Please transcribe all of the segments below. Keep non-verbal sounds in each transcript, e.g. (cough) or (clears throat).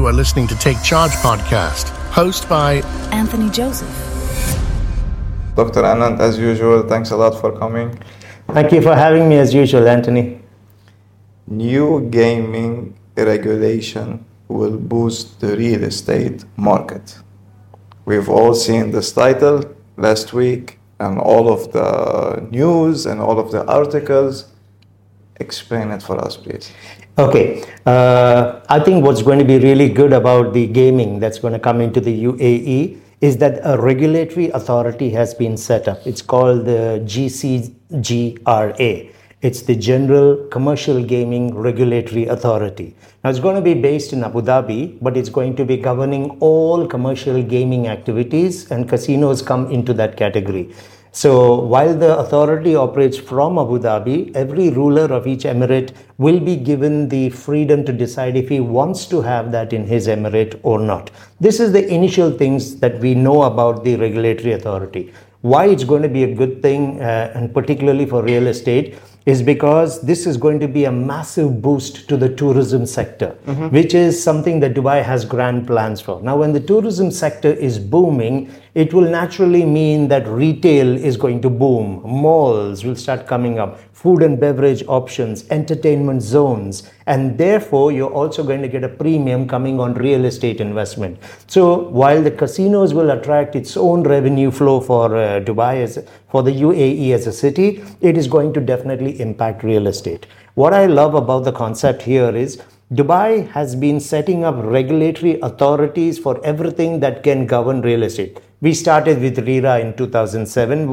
You are listening to Take Charge podcast, host by Anthony Joseph. Dr. Anand, as usual, thanks a lot for coming. Thank you for having me as usual, Anthony. New gaming regulation will boost the real estate market. We've all seen this title last week and all of the news and all of the articles. Explain it for us, please. Okay, uh, I think what's going to be really good about the gaming that's going to come into the UAE is that a regulatory authority has been set up. It's called the GCGRA. It's the General Commercial Gaming Regulatory Authority. Now, it's going to be based in Abu Dhabi, but it's going to be governing all commercial gaming activities, and casinos come into that category. So, while the authority operates from Abu Dhabi, every ruler of each emirate will be given the freedom to decide if he wants to have that in his emirate or not. This is the initial things that we know about the regulatory authority. Why it's going to be a good thing, uh, and particularly for real estate, is because this is going to be a massive boost to the tourism sector, mm-hmm. which is something that Dubai has grand plans for. Now, when the tourism sector is booming, it will naturally mean that retail is going to boom, malls will start coming up, food and beverage options, entertainment zones, and therefore you're also going to get a premium coming on real estate investment. So, while the casinos will attract its own revenue flow for uh, Dubai as for the UAE as a city, it is going to definitely impact real estate. What I love about the concept here is Dubai has been setting up regulatory authorities for everything that can govern real estate. We started with RERA in 2007.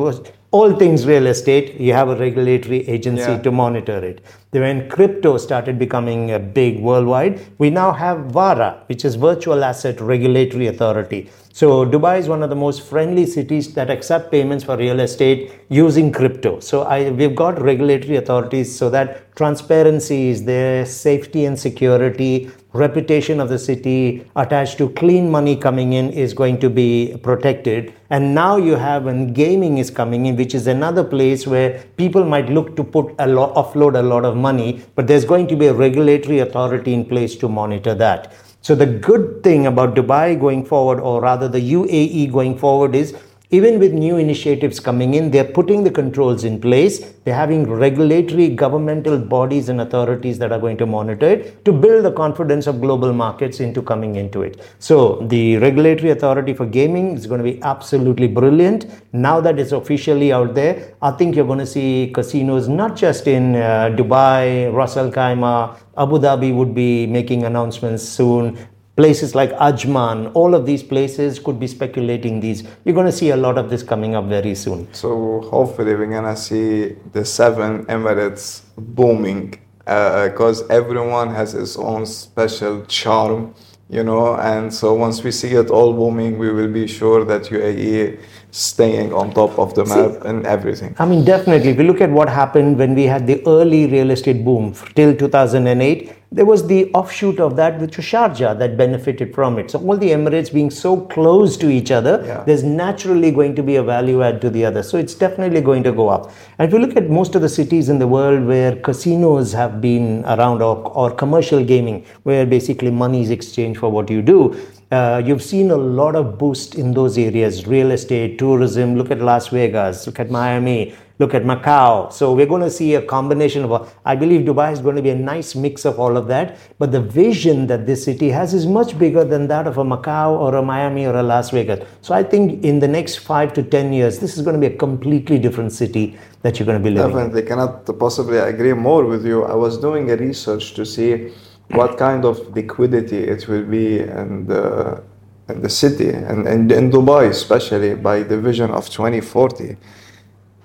All things real estate, you have a regulatory agency yeah. to monitor it. Then when crypto started becoming a big worldwide, we now have VARA, which is Virtual Asset Regulatory Authority. So Dubai is one of the most friendly cities that accept payments for real estate using crypto. So I, we've got regulatory authorities so that transparency is there, safety and security, reputation of the city attached to clean money coming in is going to be protected. And now you have when gaming is coming in, which is another place where people might look to put a lot, offload a lot of money, but there's going to be a regulatory authority in place to monitor that. So the good thing about Dubai going forward, or rather the UAE going forward, is even with new initiatives coming in, they're putting the controls in place. They're having regulatory governmental bodies and authorities that are going to monitor it to build the confidence of global markets into coming into it. So, the regulatory authority for gaming is going to be absolutely brilliant. Now that it's officially out there, I think you're going to see casinos not just in uh, Dubai, Ras Al Khaimah, Abu Dhabi would be making announcements soon places like Ajman, all of these places could be speculating these. You're going to see a lot of this coming up very soon. So hopefully we're going to see the seven Emirates booming because uh, everyone has its own special charm, you know, and so once we see it all booming, we will be sure that UAE staying on top of the map See, and everything. I mean, definitely. If you look at what happened when we had the early real estate boom till 2008, there was the offshoot of that, which was Sharjah, that benefited from it. So, all the Emirates being so close to each other, yeah. there's naturally going to be a value add to the other. So, it's definitely going to go up. And if you look at most of the cities in the world where casinos have been around or, or commercial gaming, where basically money is exchanged for what you do, uh, you've seen a lot of boost in those areas real estate tourism look at las vegas look at miami look at macau. So we're going to see a combination of i believe dubai is going to be a nice mix of all of that but the vision that this city has is much bigger than that of a macau or a miami or a las vegas. So i think in the next five to ten years this is going to be a completely different city that you're going to be living definitely. In. cannot possibly agree more with you. I was doing a research to see what kind of liquidity it will be in the, in the city. And, and in Dubai especially by the vision of 2040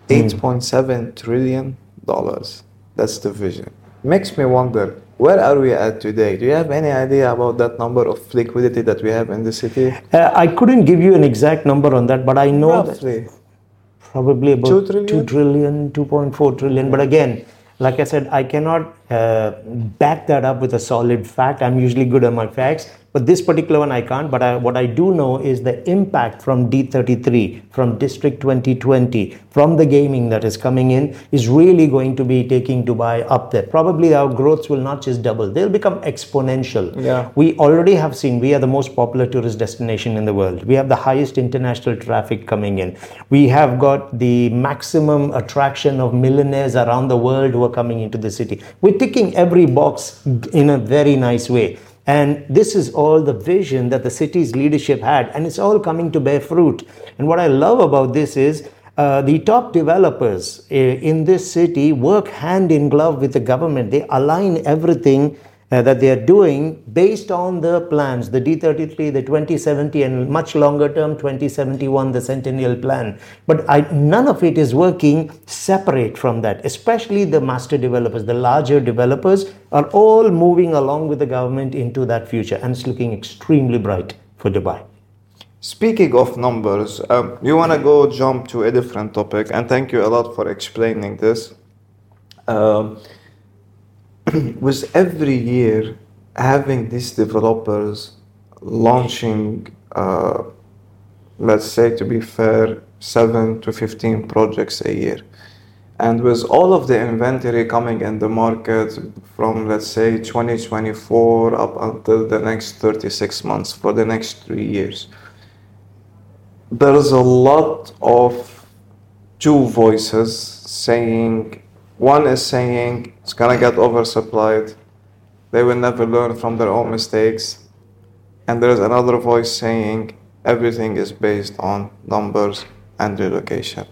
8.7 trillion dollars. That's the vision. Makes me wonder where are we at today? Do you have any idea about that number of liquidity that we have in the city? Uh, i couldn't give you an exact number on that but i know Roughly. that probably about 2 trillion? 2 trillion 2.4 trillion. But again like I said, I cannot uh, back that up with a solid fact. I'm usually good at my facts, but this particular one I can't. But I, what I do know is the impact from D33, from District 2020, from the gaming that is coming in is really going to be taking Dubai up there. Probably our growths will not just double, they'll become exponential. Yeah. We already have seen we are the most popular tourist destination in the world. We have the highest international traffic coming in. We have got the maximum attraction of millionaires around the world who are coming into the city. We're ticking every box in a very nice way. And this is all the vision that the city's leadership had, and it's all coming to bear fruit. And what I love about this is uh, the top developers uh, in this city work hand in glove with the government. They align everything that they are doing based on the plans, the D33, the 2070, and much longer term 2071, the Centennial Plan. But I, none of it is working separate from that, especially the master developers, the larger developers are all moving along with the government into that future, and it's looking extremely bright for Dubai. Speaking of numbers, um, you want to go jump to a different topic, and thank you a lot for explaining this. Um, (clears throat) with every year having these developers launching, uh, let's say to be fair, 7 to 15 projects a year. And with all of the inventory coming in the market from, let's say, 2024 up until the next 36 months for the next three years, there's a lot of two voices saying one is saying it's gonna get oversupplied, they will never learn from their own mistakes, and there's another voice saying everything is based on numbers and relocation.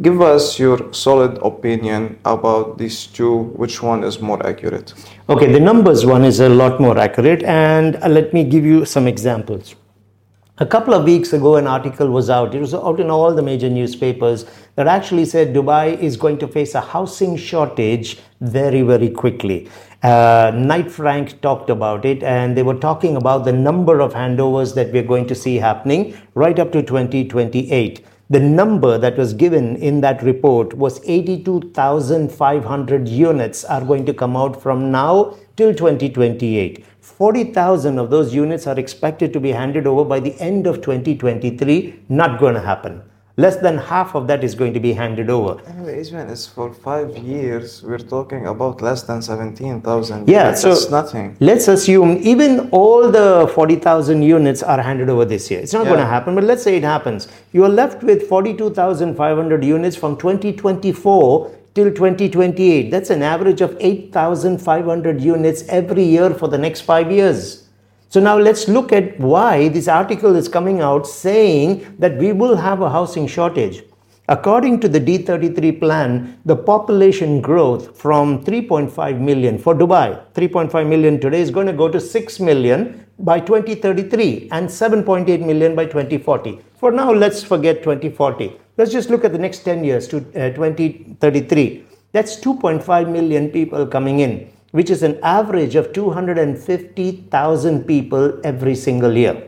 Give us your solid opinion about these two, which one is more accurate? Okay, the numbers one is a lot more accurate, and uh, let me give you some examples. A couple of weeks ago, an article was out. It was out in all the major newspapers that actually said Dubai is going to face a housing shortage very, very quickly. Uh, Knight Frank talked about it, and they were talking about the number of handovers that we're going to see happening right up to 2028. The number that was given in that report was 82,500 units are going to come out from now till 2028. 40,000 of those units are expected to be handed over by the end of 2023. Not going to happen. Less than half of that is going to be handed over. Anyway, Ismail, it's for five years. We're talking about less than 17,000 Yeah, units. so it's nothing. Let's assume even all the 40,000 units are handed over this year. It's not going to happen, but let's say it happens. You are left with 42,500 units from 2024 till 2028. That's an average of 8,500 units every year for the next five years. So now let's look at why this article is coming out saying that we will have a housing shortage. According to the D33 plan, the population growth from 3.5 million for Dubai, 3.5 million today is going to go to 6 million by 2033 and 7.8 million by 2040. For now, let's forget 2040. Let's just look at the next 10 years to uh, 2033. That's 2.5 million people coming in, which is an average of 250,000 people every single year.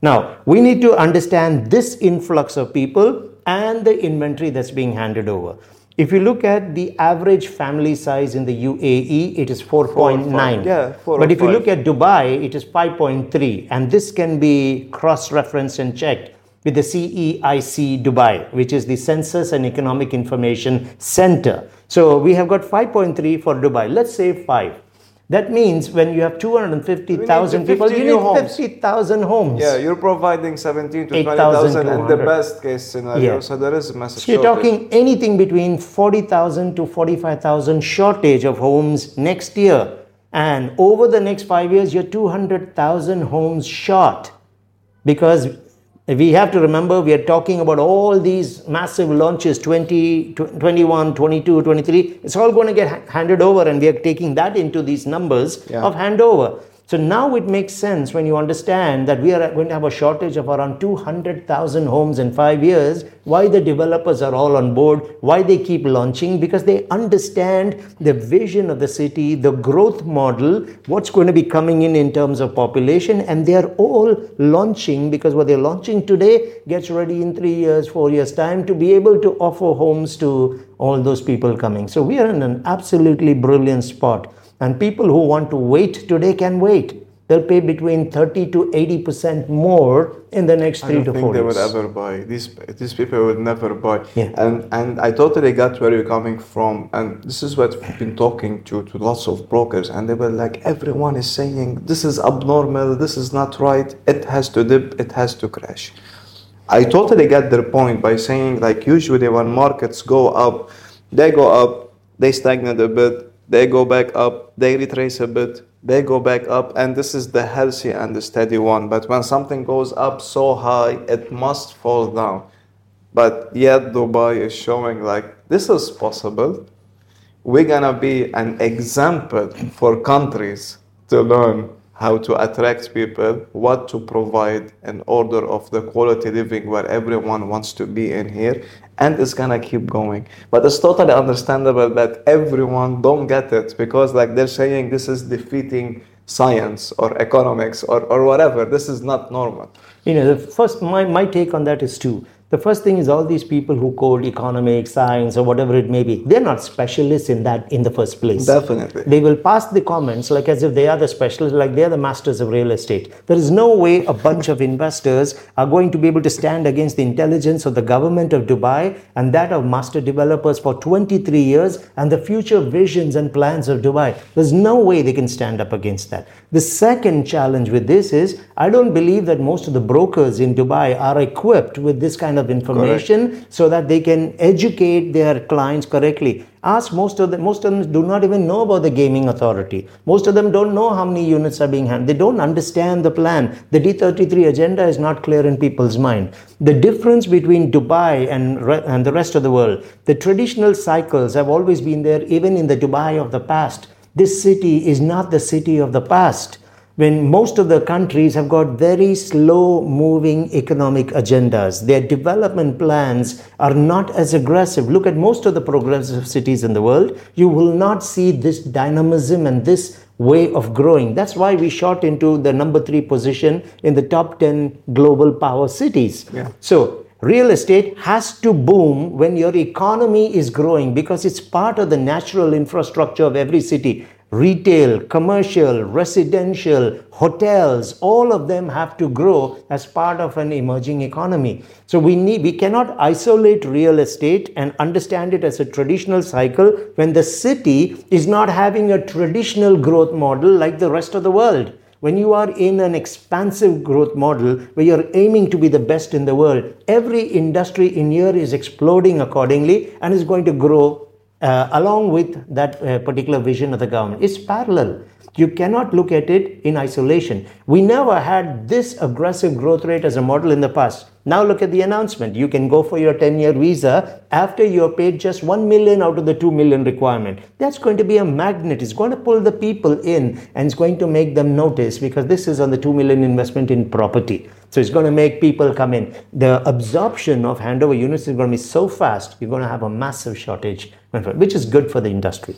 Now, we need to understand this influx of people and the inventory that's being handed over. If you look at the average family size in the UAE, it is 4.9. yeah, four but or if you look at Dubai, it is 5.3. And this can be cross referenced and checked with the CEIC Dubai, which is the Census and Economic Information Center. So we have got 5.3 for Dubai. Let's say 5. That means when you have 250,000 people, you need 50,000 homes. Yeah, you're providing 17 to 20,000 in the best case scenario, Yeah. so there is a massive So you're shortage. talking anything between 40,000 to 45,000 shortage of homes next year. And over the next five years, you're 200,000 homes short. Because we have to remember, we are talking about all these massive launches 20, 21, 22, 23. It's all going to get handed over, and we are taking that into these numbers Yeah. of handover. So now it makes sense when you understand that we are going to have a shortage of around 200,000 homes in five years. Why the developers are all on board, why they keep launching, because they understand the vision of the city, the growth model, what's going to be coming in in terms of population, and they are all launching because what they're launching today gets ready in three years, four years' time to be able to offer homes to all those people coming. So we are in an absolutely brilliant spot. And people who want to wait today can wait. They'll pay between 30 to 80% more in the next I three don't to think four they years. would ever buy. These these people would never buy. Yeah. And and I totally got where you're coming from. And this is what I've been talking to to lots of brokers, and they were like, everyone is saying this is abnormal, this is not right. It has to dip, it has to crash. I totally get their point by saying like usually when markets go up, they go up, they stagnate a bit, they go back up, they retrace a bit, they go back up, and this is the healthy and the steady one. But when something goes up so high, it must fall down. But yet Dubai is showing like this is possible. We're gonna be an example for countries to learn how to attract people, what to provide in order of the quality living where everyone wants to be in here, and it's gonna keep going. But it's totally understandable that everyone don't get it because like they're saying this is defeating science or economics or, or whatever. This is not normal. You know, the first, my, my take on that is two. The first thing is all these people who code economics, science, or whatever it may be, they're not specialists in that in the first place. Definitely. They will pass the comments like as if they are the specialists, like they are the masters of real estate. There is no way a bunch of investors are going to be able to stand against the intelligence of the government of Dubai and that of master developers for 23 years and the future visions and plans of Dubai. There's no way they can stand up against that. The second challenge with this is I don't believe that most of the brokers in Dubai are equipped with this kind of information so that they can educate their clients correctly. Ask most of them, most of them do not even know about the gaming authority. Most of them don't know how many units are being handled. They don't understand the plan. The D33 agenda is not clear in people's mind. The difference between Dubai and, re- and the rest of the world, the traditional cycles have always been there, even in the Dubai of the past. This city is not the city of the past when most of the countries have got very slow moving economic agendas. Their development plans are not as aggressive. Look at most of the progressive cities in the world. You will not see this dynamism and this way of growing. That's why we shot into the number three position in the top 10 global power cities. Yeah. So, real estate has to boom when your economy is growing because it's part of the natural infrastructure of every city. Retail, commercial, residential, hotels, all of them have to grow as part of an emerging economy. So we need we cannot isolate real estate and understand it as a traditional cycle when the city is not having a traditional growth model like the rest of the world. When you are in an expansive growth model where you're aiming to be the best in the world, every industry in here is exploding accordingly and is going to grow uh, along with that uh, particular vision of the government. It's parallel. You cannot look at it in isolation. We never had this aggressive growth rate as a model in the past. Now look at the announcement. You can go for your 10 year visa after you have paid just 1 million out of the 2 million requirement. That's going to be a magnet. It's going to pull the people in and it's going to make them notice because this is on the 2 million investment in property. So it's going to make people come in. The absorption of handover units is going to be so fast, you're going to have a massive shortage, which is good for the industry.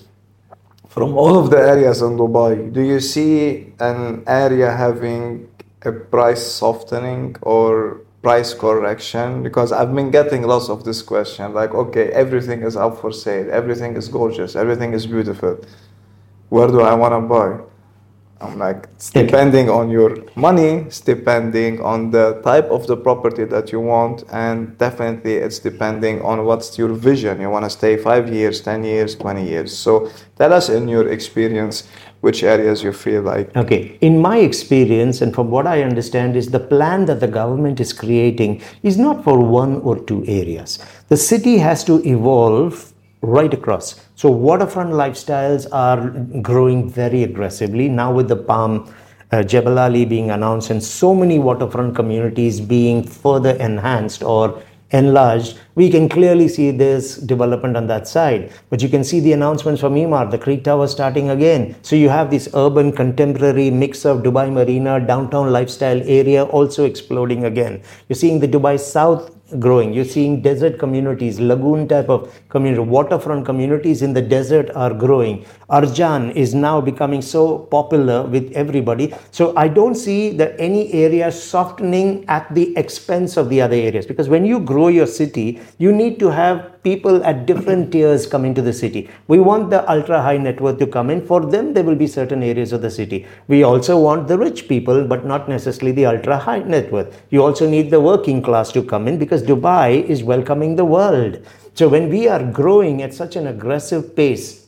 From all of the areas in Dubai, do you see an area having a price softening or price correction? Because I've been getting lots of this question like, okay, everything is up for sale, everything is gorgeous, everything is beautiful. Where do I want to buy? I'm like, it's depending on your money, it's depending on the type of the property that you want, and definitely it's depending on what's your vision. You want to stay five years, 10 years, 20 years. So tell us in your experience which areas you feel like. Okay, in my experience and from what I understand is the plan that the government is creating is not for one or two areas. The city has to evolve right across. So waterfront lifestyles are growing very aggressively now with the Palm uh, Jebel Ali being announced and so many waterfront communities being further enhanced or enlarged, we can clearly see this development on that side. But you can see the announcements from Emaar, the Creek Tower starting again. So you have this urban contemporary mix of Dubai Marina, downtown lifestyle area also exploding again. You're seeing the Dubai South growing. You're seeing desert communities, lagoon type of community, waterfront communities in the desert are growing. Arjan is now becoming so popular with everybody. So I don't see that any area softening at the expense of the other areas because when you grow your city, you need to have people at different (clears throat) tiers come into the city. We want the ultra high net worth to come in. For them, there will be certain areas of the city. We also want the rich people, but not necessarily the ultra high net worth. You also need the working class to come in because Dubai is welcoming the world. So when we are growing at such an aggressive pace,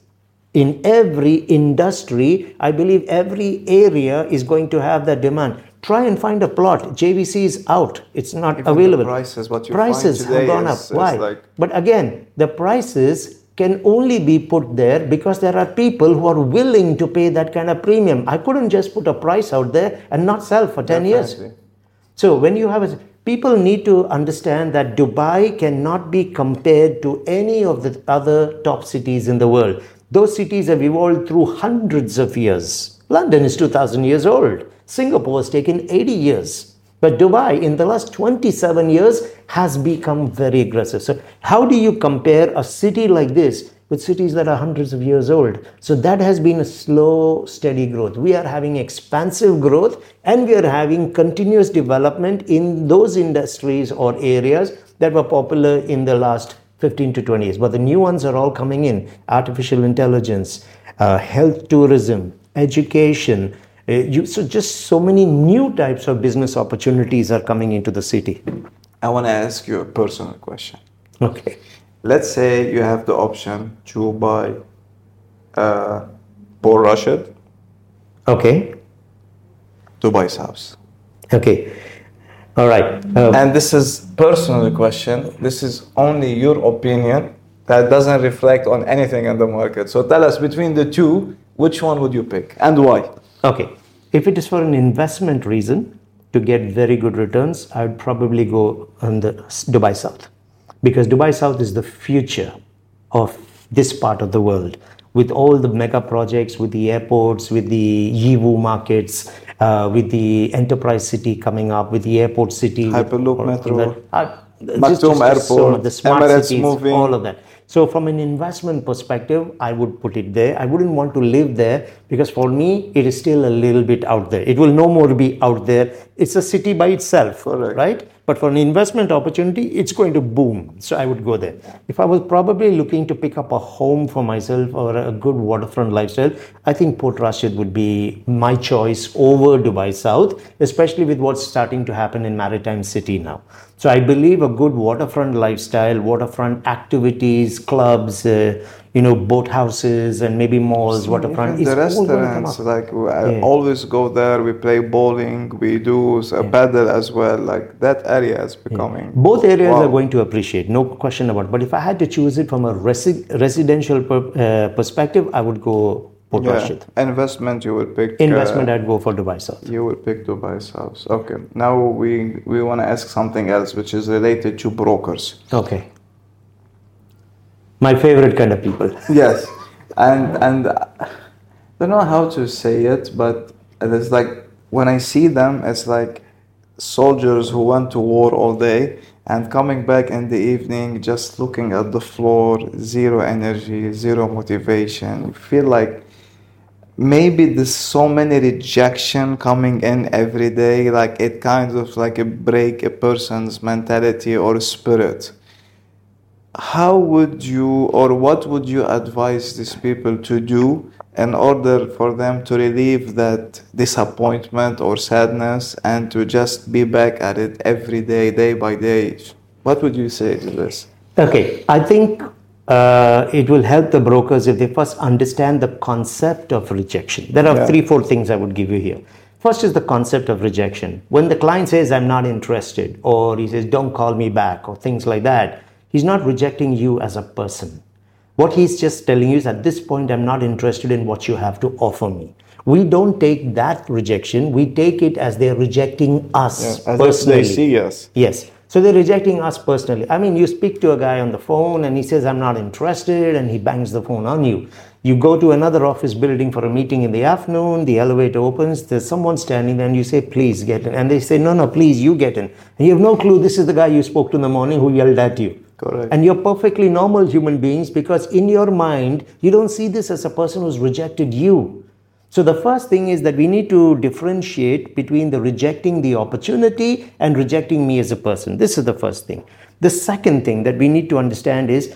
in every industry, I believe every area is going to have that demand. Try and find a plot. JVC is out. It's not Even available. prices, what you prices find today have gone is- up. Why? like- But again, the prices can only be put there because there are people who are willing to pay that kind of premium. I couldn't just put a price out there and not sell for 10 years. So when you have a people need to understand that Dubai cannot be compared to any of the other top cities in the world. Those cities have evolved through hundreds of years. London is 2000 years old. Singapore has taken 80 years. But Dubai in the last 27 years has become very aggressive. So how do you compare a city like this with cities that are hundreds of years old. So that has been a slow, steady growth. We are having expansive growth and we are having continuous development in those industries or areas that were popular in the last 15 to 20 years. But the new ones are all coming in artificial intelligence, uh, health tourism, education. Uh, you, so just so many new types of business opportunities are coming into the city. I want to ask you a personal question. Okay. Let's say you have the option to buy uh, Port Rashid, Okay. Dubai South. Okay. All right. Um, And this is personal question. This is only your opinion that doesn't reflect on anything in the market. So tell us between the two, which one would you pick and why? Okay. If it is for an investment reason to get very good returns, I would probably go on the Dubai South because Dubai South is the future of this part of the world with all the mega projects, with the airports, with the Yiwu markets, uh, with the enterprise city coming up, with the airport city, Hyperloop metro, that. Uh, Maktoum so Airport, the smart Emirates cities, moving. all of that. So from an investment perspective, I would put it there. I wouldn't want to live there because for me, it is still a little bit out there. It will no more be out there. It's a city by itself, Correct. right? But for an investment opportunity, it's going to boom. So I would go there. If I was probably looking to pick up a home for myself or a good waterfront lifestyle, I think Port Rashid would be my choice over Dubai South, especially with what's starting to happen in Maritime City now. So I believe a good waterfront lifestyle, waterfront activities, clubs, uh, you know, boat houses, and maybe malls, waterfront. Even the is all gonna come restaurants, like I Yeah. always go there. We play bowling. We do a paddle as well. Like that area is becoming. Both areas Wow. are going to appreciate, no question about. It. But if I had to choose it from a resi- residential per, uh, perspective, I would go Port Yeah. Rashid. Investment, you would pick. uh, Investment, I'd go for Dubai South. You would pick Dubai South. Okay. Now we we want to ask something else, which is related to brokers. Okay. My favorite kind of people. (laughs) Yes, and and I don't know how to say it, but it's like when I see them, it's like soldiers who went to war all day and coming back in the evening, just looking at the floor, zero energy, zero motivation. You feel like maybe there's so many rejection coming in every day, like it kind of like a break a person's mentality or spirit how would you or what would you advise these people to do in order for them to relieve that disappointment or sadness and to just be back at it every day day by day what would you say to this Okay, I think uh, it will help the brokers if they first understand the concept of rejection. There are Yeah. three, four things I would give you here. First is the concept of rejection. When the client says, I'm not interested, or he says, don't call me back, or things like that, he's not rejecting you as a person. What he's just telling you is at this point, I'm not interested in what you have to offer me. We don't take that rejection, we take it as they're rejecting us personally. us Yes. So they're rejecting us personally. I mean, you speak to a guy on the phone and he says, I'm not interested, and he bangs the phone on you. You go to another office building for a meeting in the afternoon, the elevator opens, there's someone standing there, and you say, please get in. And they say, no, no, please, you get in. And you have no clue this is the guy you spoke to in the morning who yelled at you. Correct. And you're perfectly normal human beings because in your mind, you don't see this as a person who's rejected you. So the first thing is that we need to differentiate between the rejecting the opportunity and rejecting me as a person. This is the first thing. The second thing that we need to understand is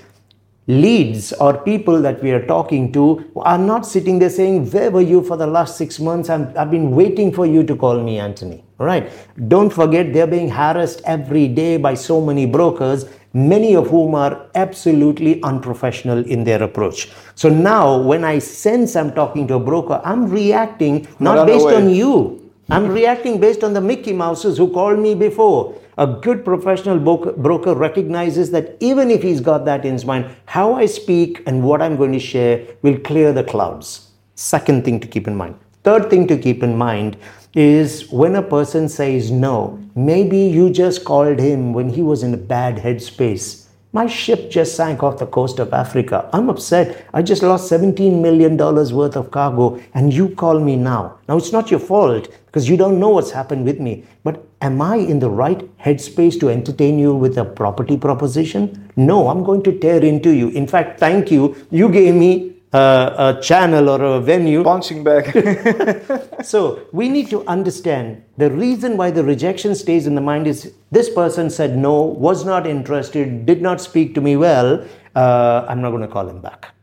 leads or people that we are talking to are not sitting there saying, Where were you for the last six months? i have been waiting for you to call me, Anthony. All right. Don't forget, they're being harassed every day by so many brokers, many of whom are absolutely unprofessional in their approach. So now, when I sense I'm talking to a broker, I'm reacting not based on you. I'm reacting based on the Mickey Mouses who called me before. A good professional broker recognizes that even if he's got that in his mind, how I speak and what I'm going to share will clear the clouds. Second thing to keep in mind. Third thing to keep in mind is when a person says no, maybe you just called him when he was in a bad headspace my ship just sank off the coast of Africa. I'm upset. I just lost $17 million worth of cargo, and you call me now. Now, it's not your fault because you don't know what's happened with me. But am I in the right headspace to entertain you with a property proposition? No, I'm going to tear into you. In fact, thank you. You gave me a channel or a venue. Bouncing back. (laughs) so we need to understand the reason why the rejection stays in the mind is this person said no, was not interested, did not speak to me well. Uh, I'm not going to call him back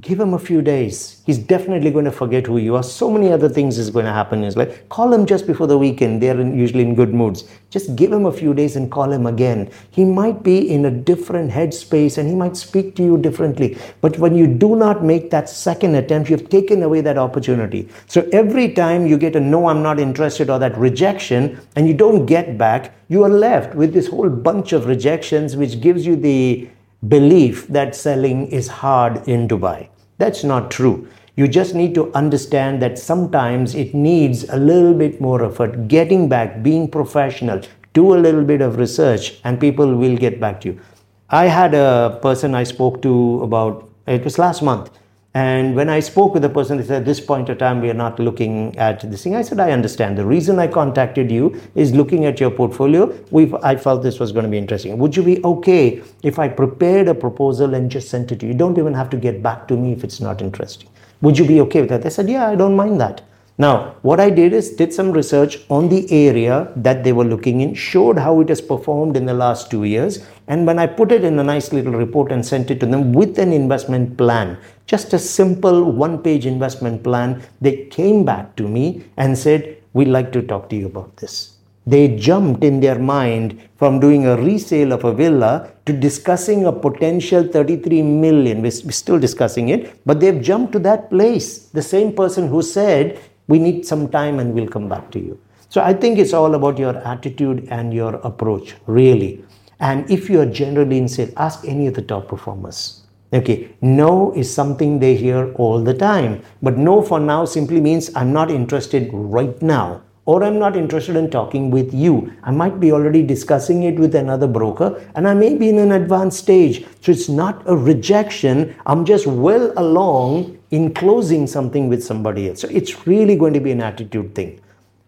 give him a few days. He's definitely going to forget who you are. So many other things is going to happen in his life. Call him just before the weekend. They're usually in good moods. Just give him a few days and call him again. He might be in a different headspace and he might speak to you differently. But when you do not make that second attempt, you've taken away that opportunity. So every time you get a no, I'm not interested or that rejection and you don't get back, you are left with this whole bunch of rejections which gives you the belief that selling is hard in Dubai. That's not true. You just need to understand that sometimes it needs a little bit more effort, getting back, being professional, do a little bit of research, and people will get back to you. I had a person I spoke to about, it was last month and when I spoke with the person, they said, at this point of time, we are not looking at this thing. I said, I understand. The reason I contacted you is looking at your portfolio. we I felt this was going to be interesting. Would you be okay if I prepared a proposal and just sent it to you? You don't even have to get back to me if it's not interesting. Would you be okay with that? They said, yeah, I don't mind that. Now, what I did is did some research on the area that they were looking in, showed how it has performed in the last two years, and when I put it in a nice little report and sent it to them with an investment plan, just a simple one page investment plan, they came back to me and said, We'd like to talk to you about this. They jumped in their mind from doing a resale of a villa to discussing a potential 33 million. We're still discussing it, but they've jumped to that place. The same person who said, we need some time and we'll come back to you. So I think it's all about your attitude and your approach, really. And if you are generally in sales, ask any of the top performers. Okay, no is something they hear all the time. But no for now simply means I'm not interested right now or I'm not interested in talking with you. I might be already discussing it with another broker and I may be in an advanced stage. So it's not a rejection. I'm just well along in closing something with somebody else. So it's really going to be an attitude thing.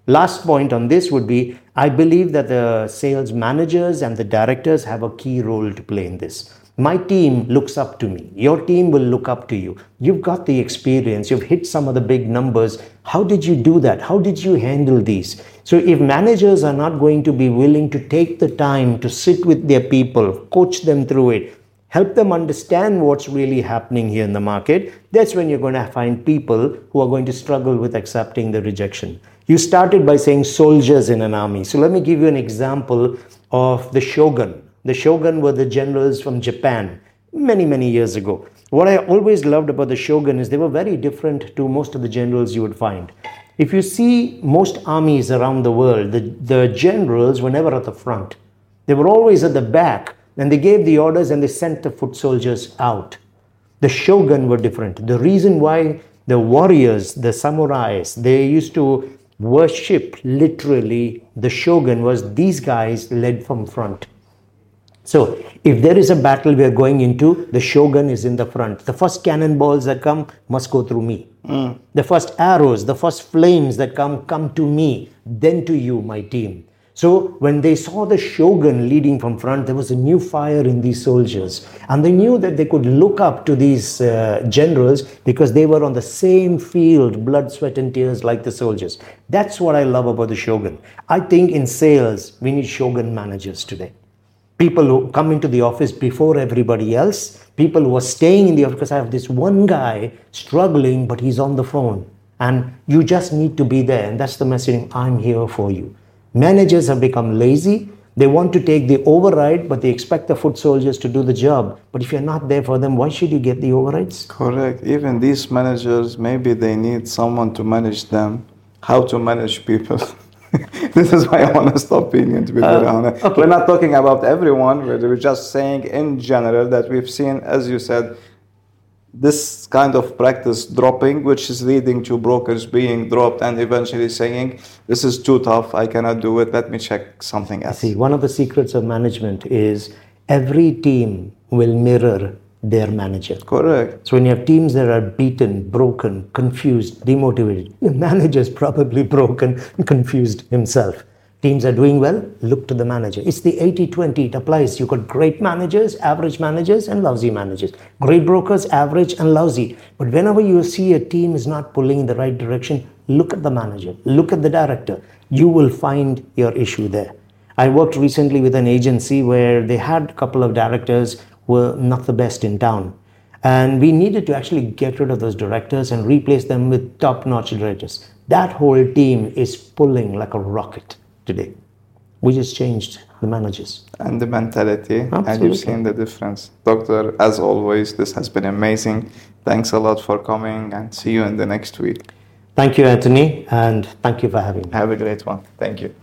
Last point on this would be I believe that the sales managers and the directors have a key role to play in this. My team looks up to me. Your team will look up to you. You've got the experience. You've hit some of the big numbers. How did you do that? How did you handle these? So, if managers are not going to be willing to take the time to sit with their people, coach them through it, help them understand what's really happening here in the market, that's when you're going to find people who are going to struggle with accepting the rejection. You started by saying soldiers in an army. So, let me give you an example of the shogun the shogun were the generals from Japan many, many years ago. What I always loved about the shogun is they were very different to most of the generals you would find. If you see most armies around the world, the, the generals were never at the front. They were always at the back and they gave the orders and they sent the foot soldiers out. The shogun were different. The reason why the warriors, the samurais, they used to worship literally the shogun was these guys led from front. So, if there is a battle we are going into, the shogun is in the front. The first cannonballs that come must go through me. The first arrows, the first flames that come, come to me, then to you, my team. So, when they saw the shogun leading from front, there was a new fire in these soldiers. And they knew that they could look up to these uh, generals because they were on the same field, blood, sweat, and tears, like the soldiers. That's what I love about the shogun. I think in sales, we need shogun managers today people who come into the office before everybody else, people who are staying in the office. Because I have this one guy struggling, but he's on the phone. And you just need to be there. And that's the messaging I'm here for you. Managers have become lazy. They want to take the override, but they expect the foot soldiers to do the job. But if you're not there for them, why should you get the overrides? Correct. Even these managers, maybe they need someone to manage them, how to manage people. (laughs) (laughs) this is my honest opinion, to be very uh, honest. okay. We're not talking about everyone, we're we're just saying in general that we've seen, as you said, this kind of practice dropping, which is leading to brokers being dropped and eventually saying, This is too tough, I cannot do it, let me check something else. See, one of the secrets of management is every team will mirror their manager. Correct. So when you have teams that are beaten, broken, confused, demotivated, (laughs) the manager's probably broken and confused himself. Teams are doing well, look to the manager. It's the 80-20, it applies. You've got great managers, average managers, and lousy managers. Great brokers, average and lousy. But whenever you see a team is not pulling in the right direction, look at the manager, look at the director. You will find your issue there. I worked recently with an agency where they had a couple of directors were not the best in town. And we needed to actually get rid of those directors and replace them with top notch directors. That whole team is pulling like a rocket today. We just changed the managers. And the mentality, and you've seen the difference. Doctor, as always, this has been amazing. Thanks a lot for coming and see you in the next week. Thank you, Anthony, and thank you for having me. Have a great one. Thank you.